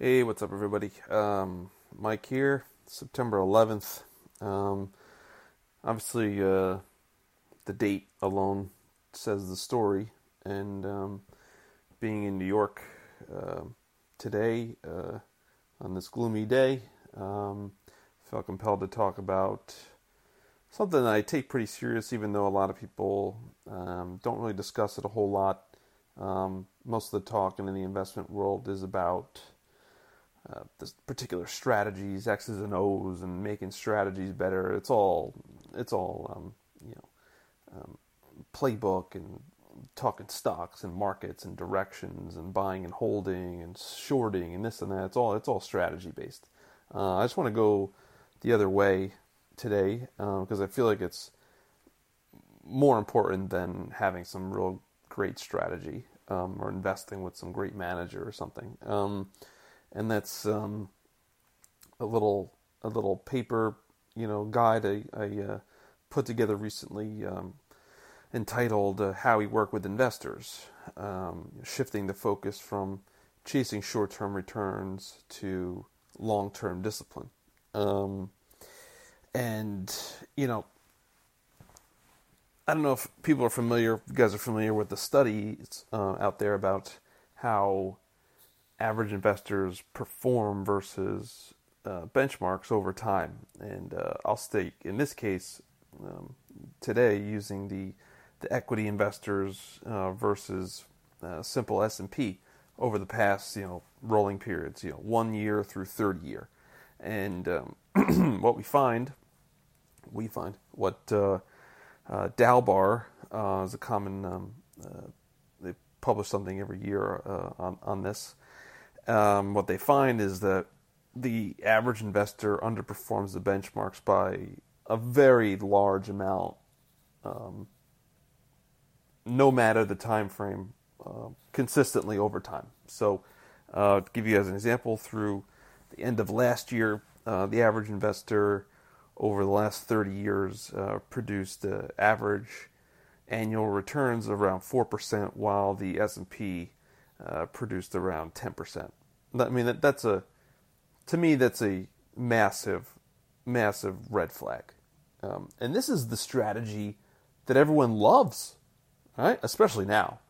Hey, what's up, everybody? Um, Mike here, September 11th. Um, obviously, uh, the date alone says the story, and um, being in New York uh, today uh, on this gloomy day, um, felt compelled to talk about something that I take pretty serious, even though a lot of people um, don't really discuss it a whole lot. Um, most of the talk in the investment world is about uh, this particular strategies, X's and O's, and making strategies better. It's all it's all um, you know um, playbook and talking stocks and markets and directions and buying and holding and shorting and this and that. It's all it's all strategy based. Uh, I just want to go the other way today because uh, I feel like it's more important than having some real great strategy um, or investing with some great manager or something. Um, and that's um, a little a little paper you know guide I, I uh, put together recently um, entitled uh, "How We Work with Investors," um, shifting the focus from chasing short-term returns to long-term discipline. Um, and you know, I don't know if people are familiar. You guys are familiar with the studies uh, out there about how average investors perform versus uh, benchmarks over time. And uh, I'll state in this case um, today using the the equity investors uh, versus uh, simple S and P over the past you know rolling periods, you know one year through third year, and um, what we find, we find what uh, uh, Dalbar is a common. Um, they publish something every year on on this um, what they find is that the average investor underperforms the benchmarks by a very large amount, um, no matter the time frame, uh, consistently over time. So, uh, to give you as an example, through the end of last year, uh, the average investor over the last 30 years uh, produced average annual returns of around 4%, while the S&P uh, produced around 10%. I mean, that, that's a, to me, that's a massive, massive red flag. Um, and this is the strategy that everyone loves, right? Especially now.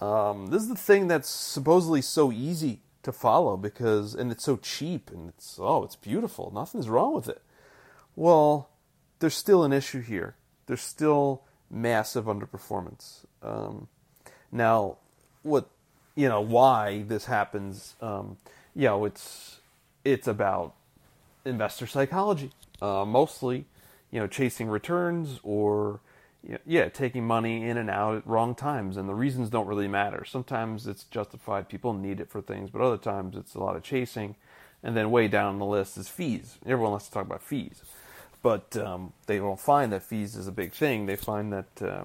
Um, this is the thing that's supposedly so easy to follow because, and it's so cheap and it's, oh, it's beautiful. Nothing's wrong with it. Well, there's still an issue here. There's still massive underperformance. Um, now, what you know why this happens. Um, you know, it's it's about investor psychology, uh, mostly. You know, chasing returns or you know, yeah, taking money in and out at wrong times, and the reasons don't really matter. Sometimes it's justified; people need it for things, but other times it's a lot of chasing. And then way down the list is fees. Everyone wants to talk about fees, but um, they don't find that fees is a big thing. They find that uh,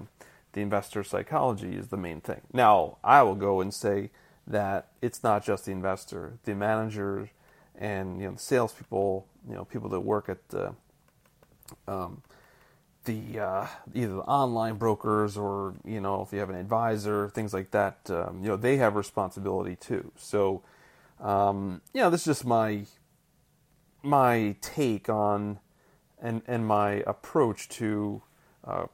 the investor psychology is the main thing. Now, I will go and say that it's not just the investor, the managers, and you know the salespeople, you know people that work at the um, the uh, either the online brokers or you know if you have an advisor, things like that. Um, you know they have responsibility too. So um, you know this is just my my take on and and my approach to uh,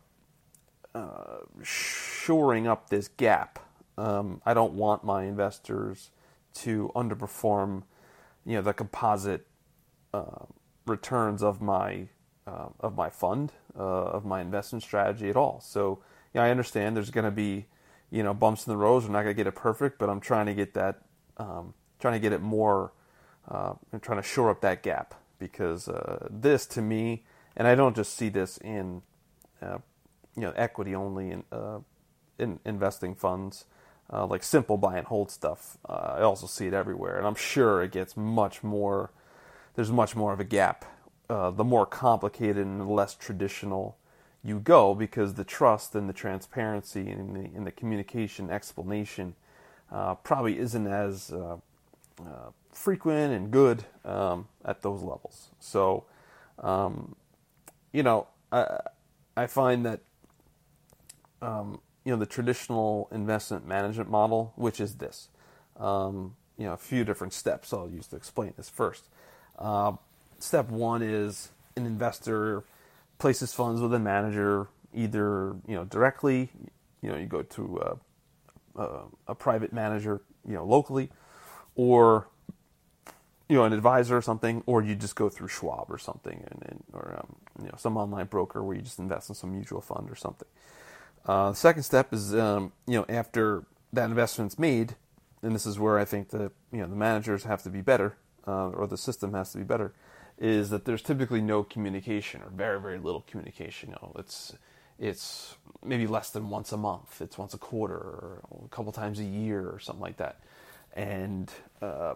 uh, shoring up this gap. Um, I don't want my investors to underperform, you know, the composite uh, returns of my uh, of my fund uh, of my investment strategy at all. So, yeah, I understand there's going to be, you know, bumps in the road. We're not going to get it perfect, but I'm trying to get that, um, trying to get it more. Uh, I'm trying to shore up that gap because uh, this, to me, and I don't just see this in you know equity only in, uh, in investing funds, uh, like simple buy and hold stuff. Uh, I also see it everywhere, and I'm sure it gets much more. There's much more of a gap. Uh, the more complicated and less traditional you go, because the trust and the transparency and the, and the communication explanation uh, probably isn't as uh, frequent and good um, at those levels. So, um, you know, I I find that um, you know the traditional investment management model, which is this. Um, you know a few different steps I'll use to explain this first. Uh, step one is an investor places funds with a manager, either you know directly, you know you go to a, a, a private manager, you know locally, or you know an advisor or something, or you just go through Schwab or something, and, and or um, you know some online broker where you just invest in some mutual fund or something. Uh, the second step is um, you know after that investment's made, and this is where I think the you know the managers have to be better, uh, or the system has to be better, is that there's typically no communication or very very little communication. You know, it's it's maybe less than once a month. It's once a quarter or a couple times a year or something like that, and uh,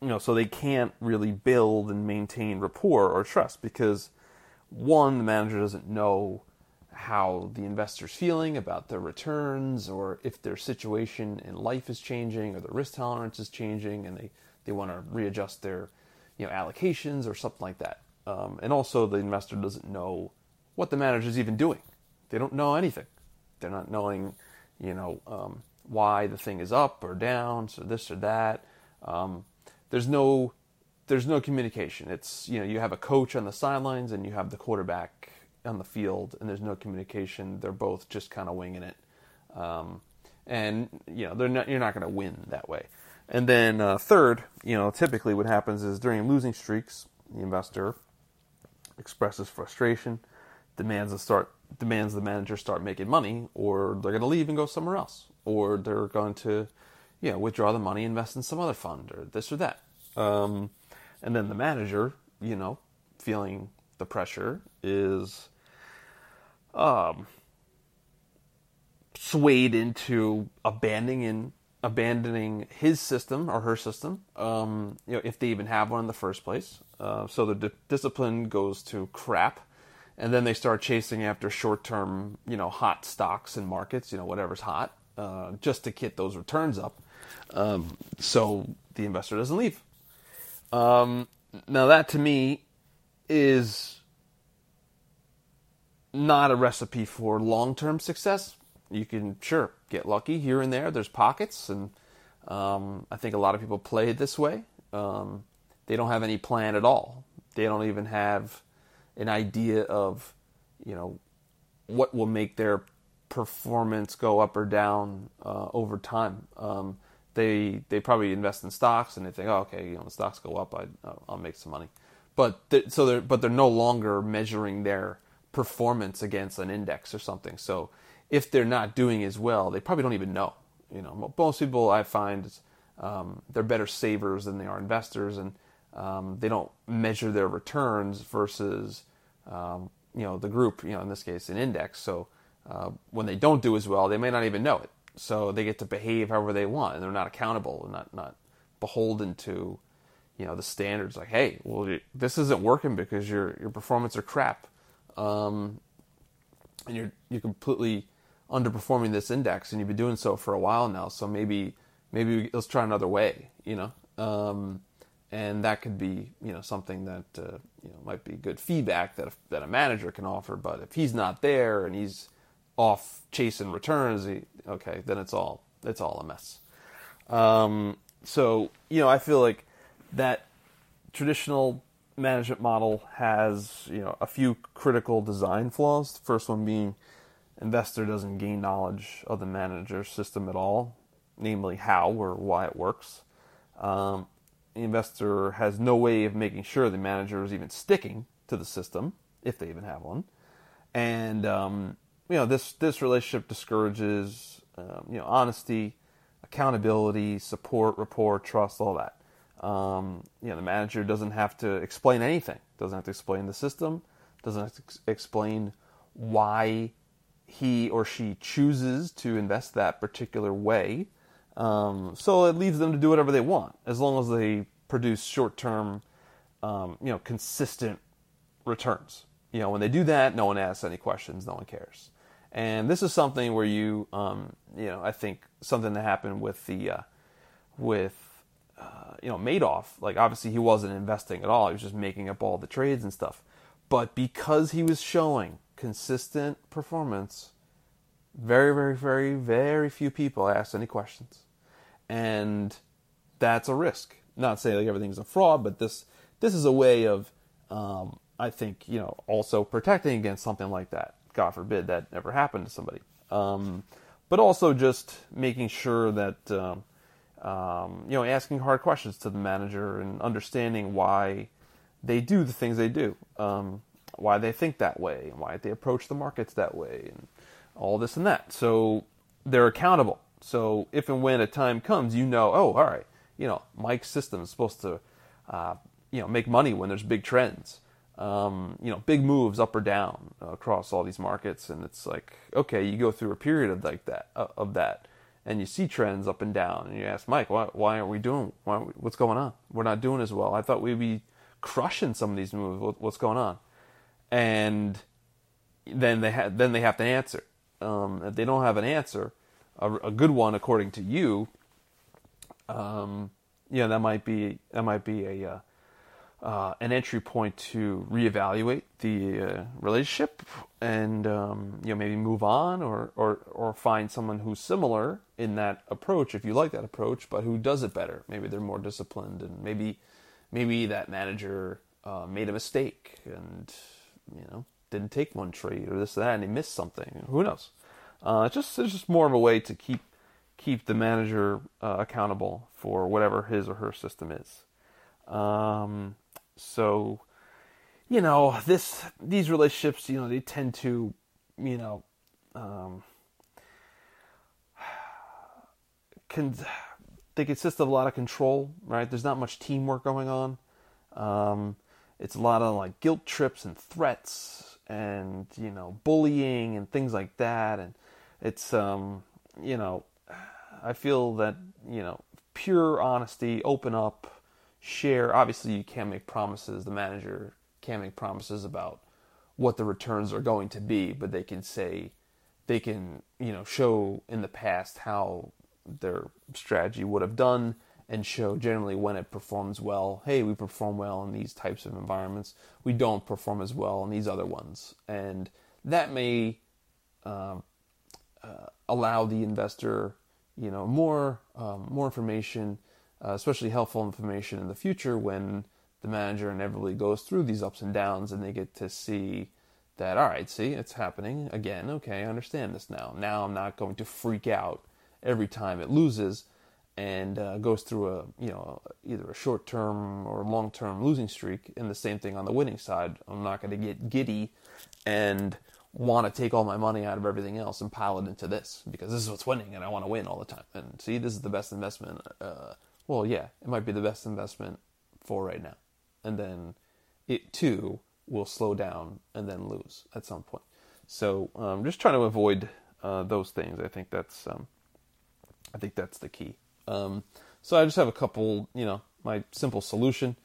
you know so they can't really build and maintain rapport or trust because one the manager doesn't know how the investor's feeling about their returns or if their situation in life is changing or their risk tolerance is changing and they, they want to readjust their you know allocations or something like that. Um, and also the investor doesn't know what the manager is even doing. They don't know anything. They're not knowing, you know, um, why the thing is up or down, so this or that. Um, there's no there's no communication. It's you know you have a coach on the sidelines and you have the quarterback on the field, and there's no communication. They're both just kind of winging it, um, and you know they're not, you're not going to win that way. And then uh, third, you know, typically what happens is during losing streaks, the investor expresses frustration, demands the start demands the manager start making money, or they're going to leave and go somewhere else, or they're going to, you know, withdraw the money, invest in some other fund, or this or that. Um, and then the manager, you know, feeling the pressure is um, swayed into abandoning abandoning his system or her system, um, you know, if they even have one in the first place. Uh, so the di- discipline goes to crap, and then they start chasing after short-term, you know, hot stocks and markets, you know, whatever's hot, uh, just to get those returns up. Um, so the investor doesn't leave. Um, now that to me is not a recipe for long-term success. You can sure get lucky here and there. There's pockets, and um, I think a lot of people play this way. Um, they don't have any plan at all. They don't even have an idea of, you know, what will make their performance go up or down uh, over time. Um, they they probably invest in stocks and they think, oh, okay, you know, the stocks go up, I, I'll make some money. But so they're but they're no longer measuring their performance against an index or something. So if they're not doing as well, they probably don't even know. You know, most people I find um, they're better savers than they are investors, and um, they don't measure their returns versus um, you know the group. You know, in this case, an index. So uh, when they don't do as well, they may not even know it. So they get to behave however they want, and they're not accountable and not not beholden to you know the standards. Like, hey, well, this isn't working because your your performance are crap, um, and you're you're completely underperforming this index, and you've been doing so for a while now. So maybe maybe let's try another way, you know. Um, and that could be you know something that uh, you know might be good feedback that a, that a manager can offer. But if he's not there and he's off chasing returns, he, okay, then it's all it's all a mess. Um, so you know, I feel like that traditional management model has you know a few critical design flaws. The first one being investor doesn't gain knowledge of the manager system at all, namely how or why it works. Um, the investor has no way of making sure the manager is even sticking to the system, if they even have one. And um, you know this this relationship discourages um, you know honesty, accountability, support, rapport, trust, all that. Um, you know the manager doesn't have to explain anything. Doesn't have to explain the system. Doesn't have to ex- explain why he or she chooses to invest that particular way. Um, so it leaves them to do whatever they want, as long as they produce short-term, um, you know, consistent returns. You know, when they do that, no one asks any questions, no one cares. And this is something where you, um, you know, I think something that happened with the, uh, with, uh, you know, Madoff. Like obviously he wasn't investing at all; he was just making up all the trades and stuff. But because he was showing consistent performance, very, very, very, very few people asked any questions. And that's a risk. Not saying like everything's a fraud, but this this is a way of um, I think you know also protecting against something like that. God forbid that ever happened to somebody. Um, but also just making sure that um, um, you know asking hard questions to the manager and understanding why they do the things they do, um, why they think that way, and why they approach the markets that way, and all this and that. So they're accountable. So if and when a time comes, you know, oh, all right, you know, Mike's system is supposed to, uh, you know, make money when there's big trends, um, you know, big moves up or down across all these markets, and it's like, okay, you go through a period of like that, of that, and you see trends up and down, and you ask Mike, why, why aren't we doing? Why what's going on? We're not doing as well. I thought we'd be crushing some of these moves. what's going on? And then they ha- then they have to answer. Um, if they don't have an answer, a, a good one according to you, um, know that might be that might be a uh, uh, an entry point to reevaluate the uh, relationship and um, you know maybe move on or, or or find someone who's similar in that approach if you like that approach but who does it better. Maybe they're more disciplined and maybe maybe that manager uh, made a mistake and you know didn't take one trade or this or that and he missed something. Who knows? Uh, it's just it's just more of a way to keep keep the manager uh, accountable for whatever his or her system is. Um, so, you know, this these relationships, you know, they tend to, you know, um, can they consist of a lot of control, right? There's not much teamwork going on. Um, it's a lot of like guilt trips and threats and you know bullying and things like that and it's um, you know, I feel that you know, pure honesty, open up, share. Obviously, you can't make promises. The manager can't make promises about what the returns are going to be, but they can say, they can you know show in the past how their strategy would have done and show generally when it performs well. Hey, we perform well in these types of environments. We don't perform as well in these other ones, and that may um, uh, allow the investor, you know, more um, more information, uh, especially helpful information in the future when the manager inevitably goes through these ups and downs, and they get to see that all right, see, it's happening again. Okay, I understand this now. Now I'm not going to freak out every time it loses and uh, goes through a you know either a short term or long term losing streak. And the same thing on the winning side. I'm not going to get giddy and want to take all my money out of everything else and pile it into this because this is what's winning and I want to win all the time. And see, this is the best investment. Uh, well, yeah, it might be the best investment for right now. And then it too will slow down and then lose at some point. So um, just trying to avoid uh, those things. I think that's um, I think that's the key. Um, so I just have a couple, you know, my simple solution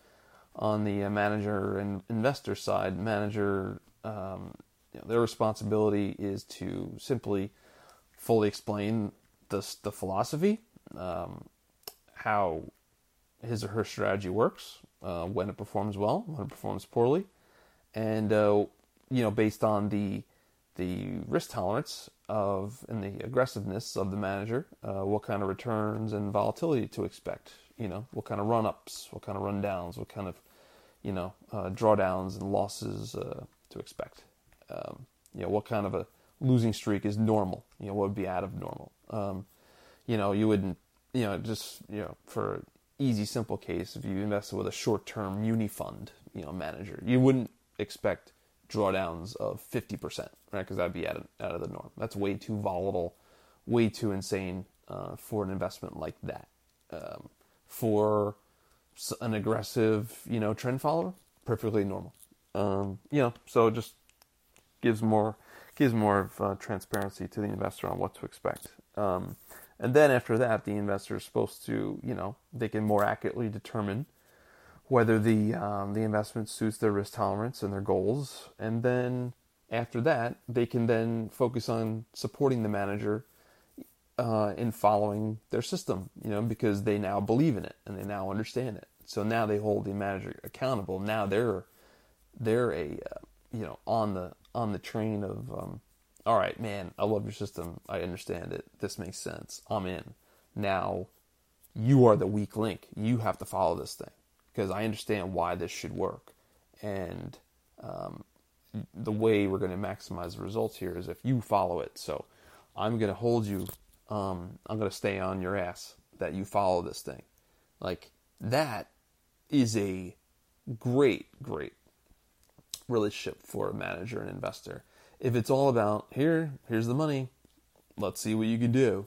on the uh, manager and investor side. Manager um, you know, their responsibility is to simply fully explain the the philosophy, um, how his or her strategy works, uh, when it performs well, when it performs poorly, and uh, you know based on the the risk tolerance of and the aggressiveness of the manager, uh, what kind of returns and volatility to expect. You know, what kind of run ups, what kind of run downs, what kind of you know uh, drawdowns and losses uh, to expect um, you know, what kind of a losing streak is normal? You know, what would be out of normal? Um, you know, you wouldn't, you know, just, you know, for easy, simple case, if you invested with a short-term muni fund, you know, manager, you wouldn't expect drawdowns of 50%, right? Because that'd be out of, out of the norm. That's way too volatile, way too insane uh, for an investment like that. Um, for an aggressive, you know, trend follower, perfectly normal. Um, you know, so it just gives more gives more of uh, transparency to the investor on what to expect. Um, and then after that, the investor is supposed to, you know, they can more accurately determine whether the um, the investment suits their risk tolerance and their goals. And then after that, they can then focus on supporting the manager uh, in following their system, you know, because they now believe in it and they now understand it. So now they hold the manager accountable. Now they're they're a uh, you know on the on the train of, um, all right, man, I love your system. I understand it. This makes sense. I'm in. Now, you are the weak link. You have to follow this thing because I understand why this should work. And um, the way we're going to maximize the results here is if you follow it. So I'm going to hold you, um, I'm going to stay on your ass that you follow this thing. Like that is a great, great relationship for a manager and investor. If it's all about here, here's the money, let's see what you can do,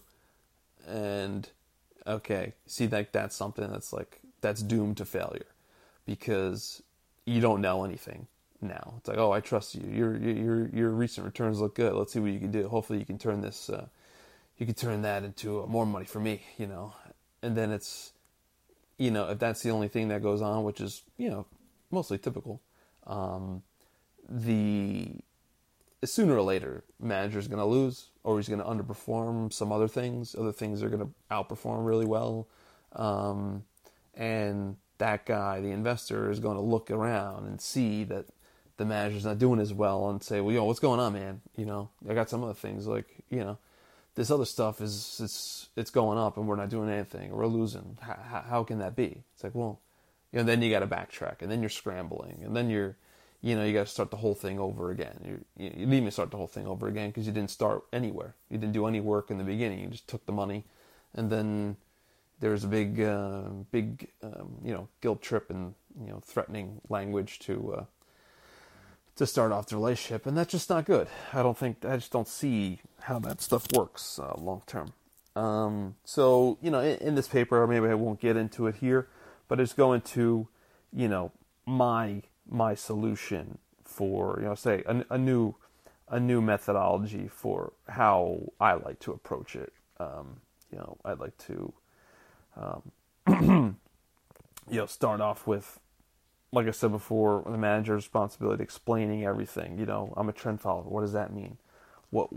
and okay, see that that's something that's like that's doomed to failure because you don't know anything now. It's like, oh, I trust you. Your your your recent returns look good. Let's see what you can do. Hopefully, you can turn this, uh, you can turn that into uh, more money for me. You know, and then it's, you know, if that's the only thing that goes on, which is you know mostly typical, um, the sooner or later, manager's going to lose or he's going to underperform some other things. Other things are going to outperform really well. Um, and that guy, the investor, is going to look around and see that the manager's not doing as well and say, well, yo, what's going on, man? You know, I got some other things like, you know, this other stuff is it's it's going up and we're not doing anything. We're losing. How, how can that be? It's like, well, you know, then you got to backtrack and then you're scrambling and then you're you know, you got to start the whole thing over again. You, you to start the whole thing over again because you didn't start anywhere. You didn't do any work in the beginning. You just took the money, and then there's a big, uh, big, um, you know, guilt trip and you know, threatening language to uh, to start off the relationship, and that's just not good. I don't think I just don't see how that stuff works uh, long term. Um, so you know, in, in this paper, maybe I won't get into it here, but it's going to, you know, my my solution for you know say a, a new a new methodology for how I like to approach it. Um, you know, I'd like to um, you know start off with like I said before, the manager's responsibility explaining everything. You know, I'm a trend follower. What does that mean? What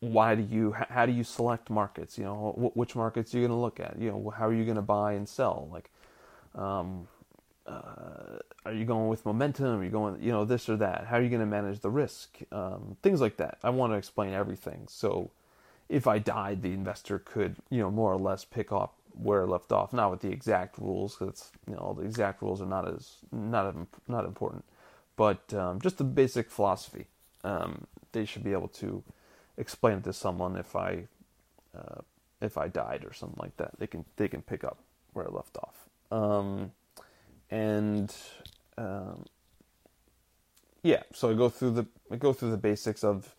why do you how do you select markets you know which markets are you going to look at you know how are you going to buy and sell like um, uh, are you going with momentum? Are you going, you know, this or that? How are you going to manage the risk? Um, things like that. I want to explain everything. So if I died, the investor could, you know, more or less pick up where I left off, not with the exact rules, because you know all the exact rules are not as not not important, but um, just the basic philosophy. Um, they should be able to explain it to someone if I uh, if I died or something like that. They can they can pick up where I left off. Um, and um, yeah, so I go through the I go through the basics of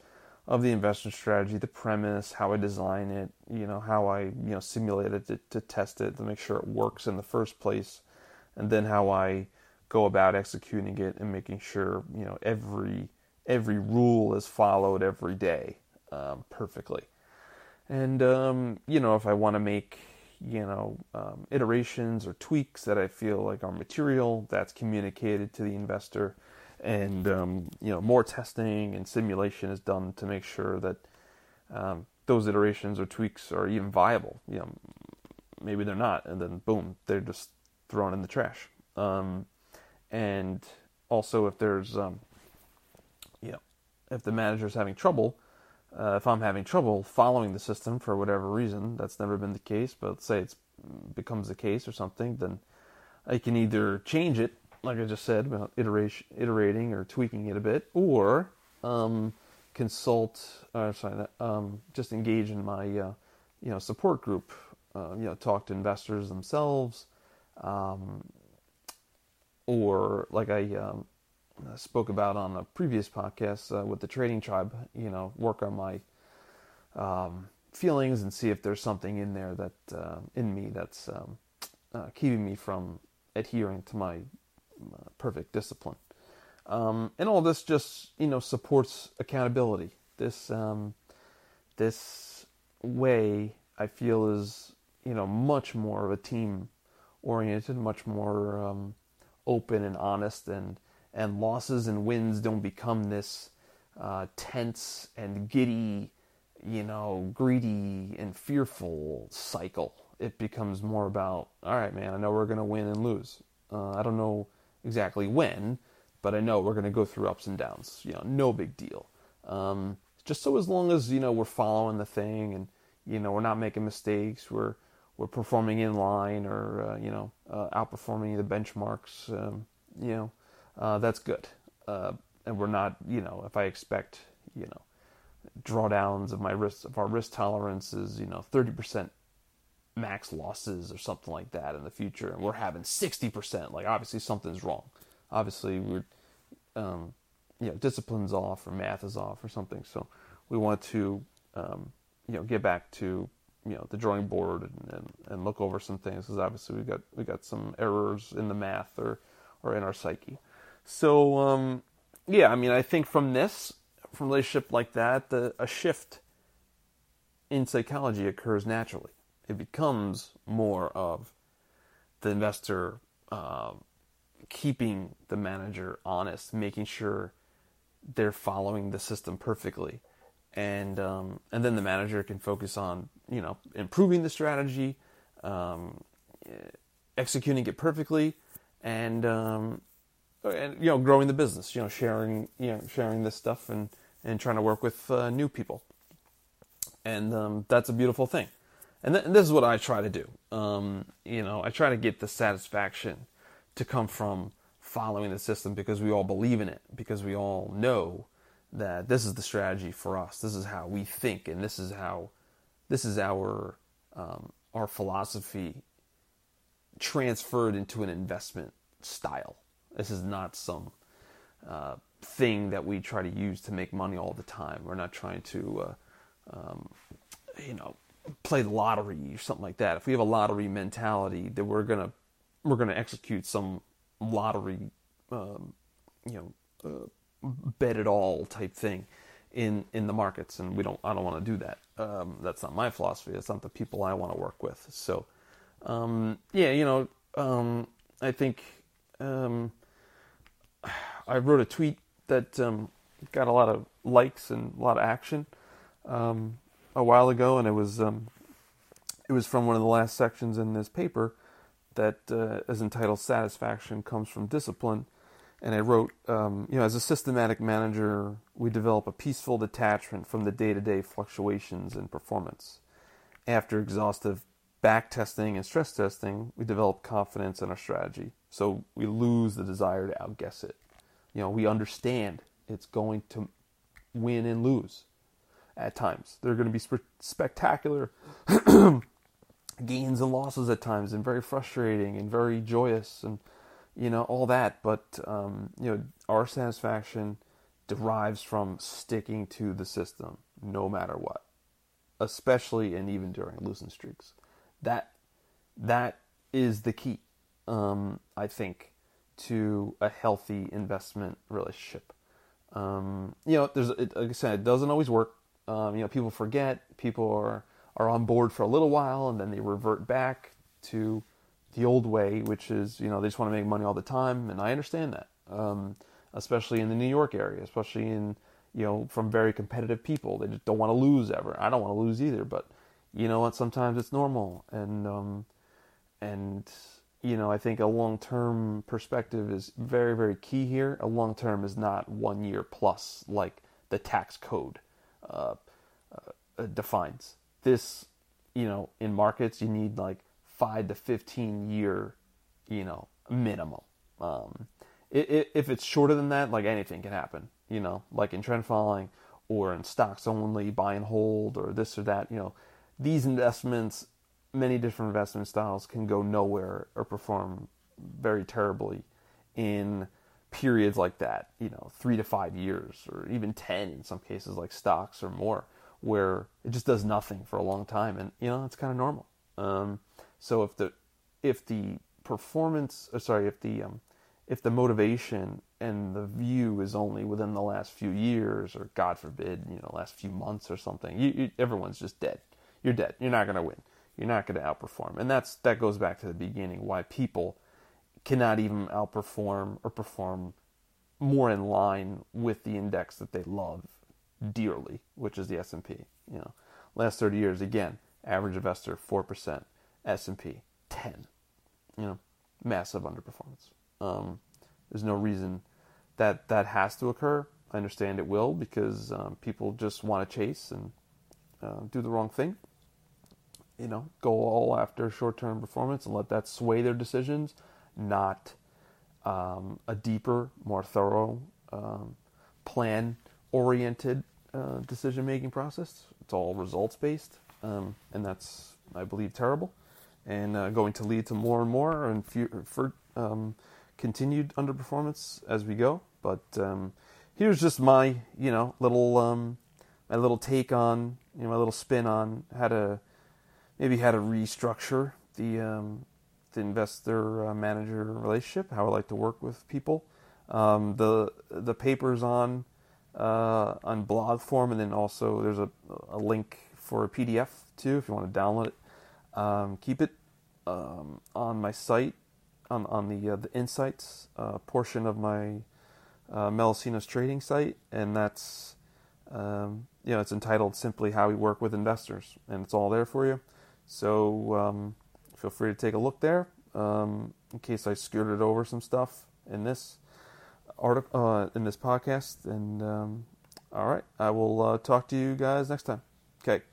of the investment strategy, the premise, how I design it, you know, how I you know simulate it to, to test it to make sure it works in the first place, and then how I go about executing it and making sure you know every every rule is followed every day um, perfectly. And um, you know, if I want to make you know, um, iterations or tweaks that I feel like are material that's communicated to the investor. And, um, you know, more testing and simulation is done to make sure that um, those iterations or tweaks are even viable. You know, maybe they're not, and then boom, they're just thrown in the trash. Um, and also, if there's, um, you know, if the manager's having trouble, uh, if I'm having trouble following the system for whatever reason, that's never been the case, but let's say it becomes the case or something, then I can either change it, like I just said about iteration, iterating or tweaking it a bit, or um, consult, uh, sorry, um, just engage in my uh, you know support group, uh, you know, talk to investors themselves, um, or like I um, uh, spoke about on a previous podcast uh, with the trading tribe. You know, work on my um, feelings and see if there's something in there that uh, in me that's um, uh, keeping me from adhering to my uh, perfect discipline. Um, and all this just you know supports accountability. This um, this way I feel is you know much more of a team oriented, much more um, open and honest and and losses and wins don't become this uh, tense and giddy, you know, greedy and fearful cycle. It becomes more about, all right, man, I know we're going to win and lose. Uh, I don't know exactly when, but I know we're going to go through ups and downs. You know, no big deal. Um, just so as long as you know we're following the thing and you know we're not making mistakes, we're we're performing in line or uh, you know uh, outperforming the benchmarks, um, you know, uh, that's good. Uh, and we're not, you know, if I expect, you know, drawdowns of my risk of our risk tolerances, you know, thirty percent max losses or something like that in the future, and we're having sixty percent, like obviously something's wrong. Obviously, we're, um, you know, discipline's off or math is off or something. So we want to, um, you know, get back to you know the drawing board and, and, and look over some things because obviously we got we got some errors in the math or or in our psyche. So um, yeah, I mean I think from this from relationship like that, the, a shift in psychology occurs naturally. It becomes more of the investor uh, keeping the manager honest, making sure they're following the system perfectly and um, and then the manager can focus on you know improving the strategy, um, executing it perfectly, and um, and you know growing the business. You know sharing you know sharing this stuff and and trying to work with uh, new people, and um, that's a beautiful thing. And, th- and, this is what I try to do. Um, you know, I try to get the satisfaction to come from following the system because we all believe in it, because we all know that this is the strategy for us. This is how we think, and this is how this is our um, our philosophy transferred into an investment style. This is not some uh, thing that we try to use to make money all the time. We're not trying to, uh, um, you know, play the lottery or something like that. If we have a lottery mentality, then we're gonna we're gonna execute some lottery, um, you know. Uh, bet it all type thing in in the markets, and we don't. I don't want to do that. Um, that's not my philosophy. That's not the people I want to work with. So, um, yeah, you know, um, I think um, I wrote a tweet that um, got a lot of likes and a lot of action um, a while ago, and it was it was from one of the last sections in this paper that uh, is entitled "Satisfaction Comes from Discipline." and I wrote, um, you know, as a systematic manager, we develop a peaceful detachment from the day-to-day fluctuations in performance. After exhaustive back testing and stress testing, we develop confidence in our strategy. So we lose the desire to outguess it. You know, we understand it's going to win and lose at times. There are going to be sp- spectacular gains and losses at times, and very frustrating and very joyous and you know, all that. But, um, you know, our satisfaction derives from sticking to the system no matter what, especially and even during losing streaks. That, that is the key, um, I think, to a healthy investment relationship. Um, you know, there's, it, like I said, it doesn't always work. Um, you know, people forget, people are, are on board for a little while and then they revert back to the old way, which is you know they just want to make money all the time, and I understand that, um, especially in the New York area, especially in you know from very competitive people. They just don't want to lose ever. I don't want to lose either, but you know what? Sometimes it's normal, and um, and you know I think a long term perspective is very very key here. A long term is not one year plus like the tax code uh, uh, defines. This you know in markets you need like five to 15 year, you know, minimum. Um, it, it, if it's shorter than that, like anything can happen, you know, like in trend following or in stocks only, buy and hold or this or that, you know, these investments, many different investment styles can go nowhere or perform very terribly in periods like that, you know, three to five years or even 10 in some cases, like stocks or more, where it just does nothing for a long time. And, you know, it's kind of normal. Um, so if the if the performance, or sorry, if the um, if the motivation and the view is only within the last few years, or God forbid, you know, last few months or something, you, you, everyone's just dead. You're dead. You're not going to win. You're not going to outperform, and that's that goes back to the beginning why people cannot even outperform or perform more in line with the index that they love dearly, which is the S&P. You know, last 30 years, again, average investor four percent, S&P 10. You know, massive underperformance. Um, there's no reason that that has to occur. I understand it will because um, people just want to chase and uh, do the wrong thing. You know, go all after short-term performance and let that sway their decisions, not um, a deeper, more thorough, um, plan-oriented uh, decision-making process. It's all results-based, um, and that's, I believe, terrible, and uh, going to lead to more and more and for um, continued underperformance as we go. But um, here's just my, you know, little um, my little take on, you know, my little spin on how to maybe how to restructure the um, the investor uh, manager relationship, how I like to work with people. Um, the the papers on uh, on blog form, and then also there's a, a link for a PDF too if you want to download it. Um, keep it um, on my site on on the uh, the insights uh, portion of my uh, trading site, and that's um, you know it's entitled simply "How We Work with Investors," and it's all there for you. So um, feel free to take a look there. Um, in case I skirted over some stuff in this article uh, in this podcast, and um, all right, I will uh, talk to you guys next time. Okay.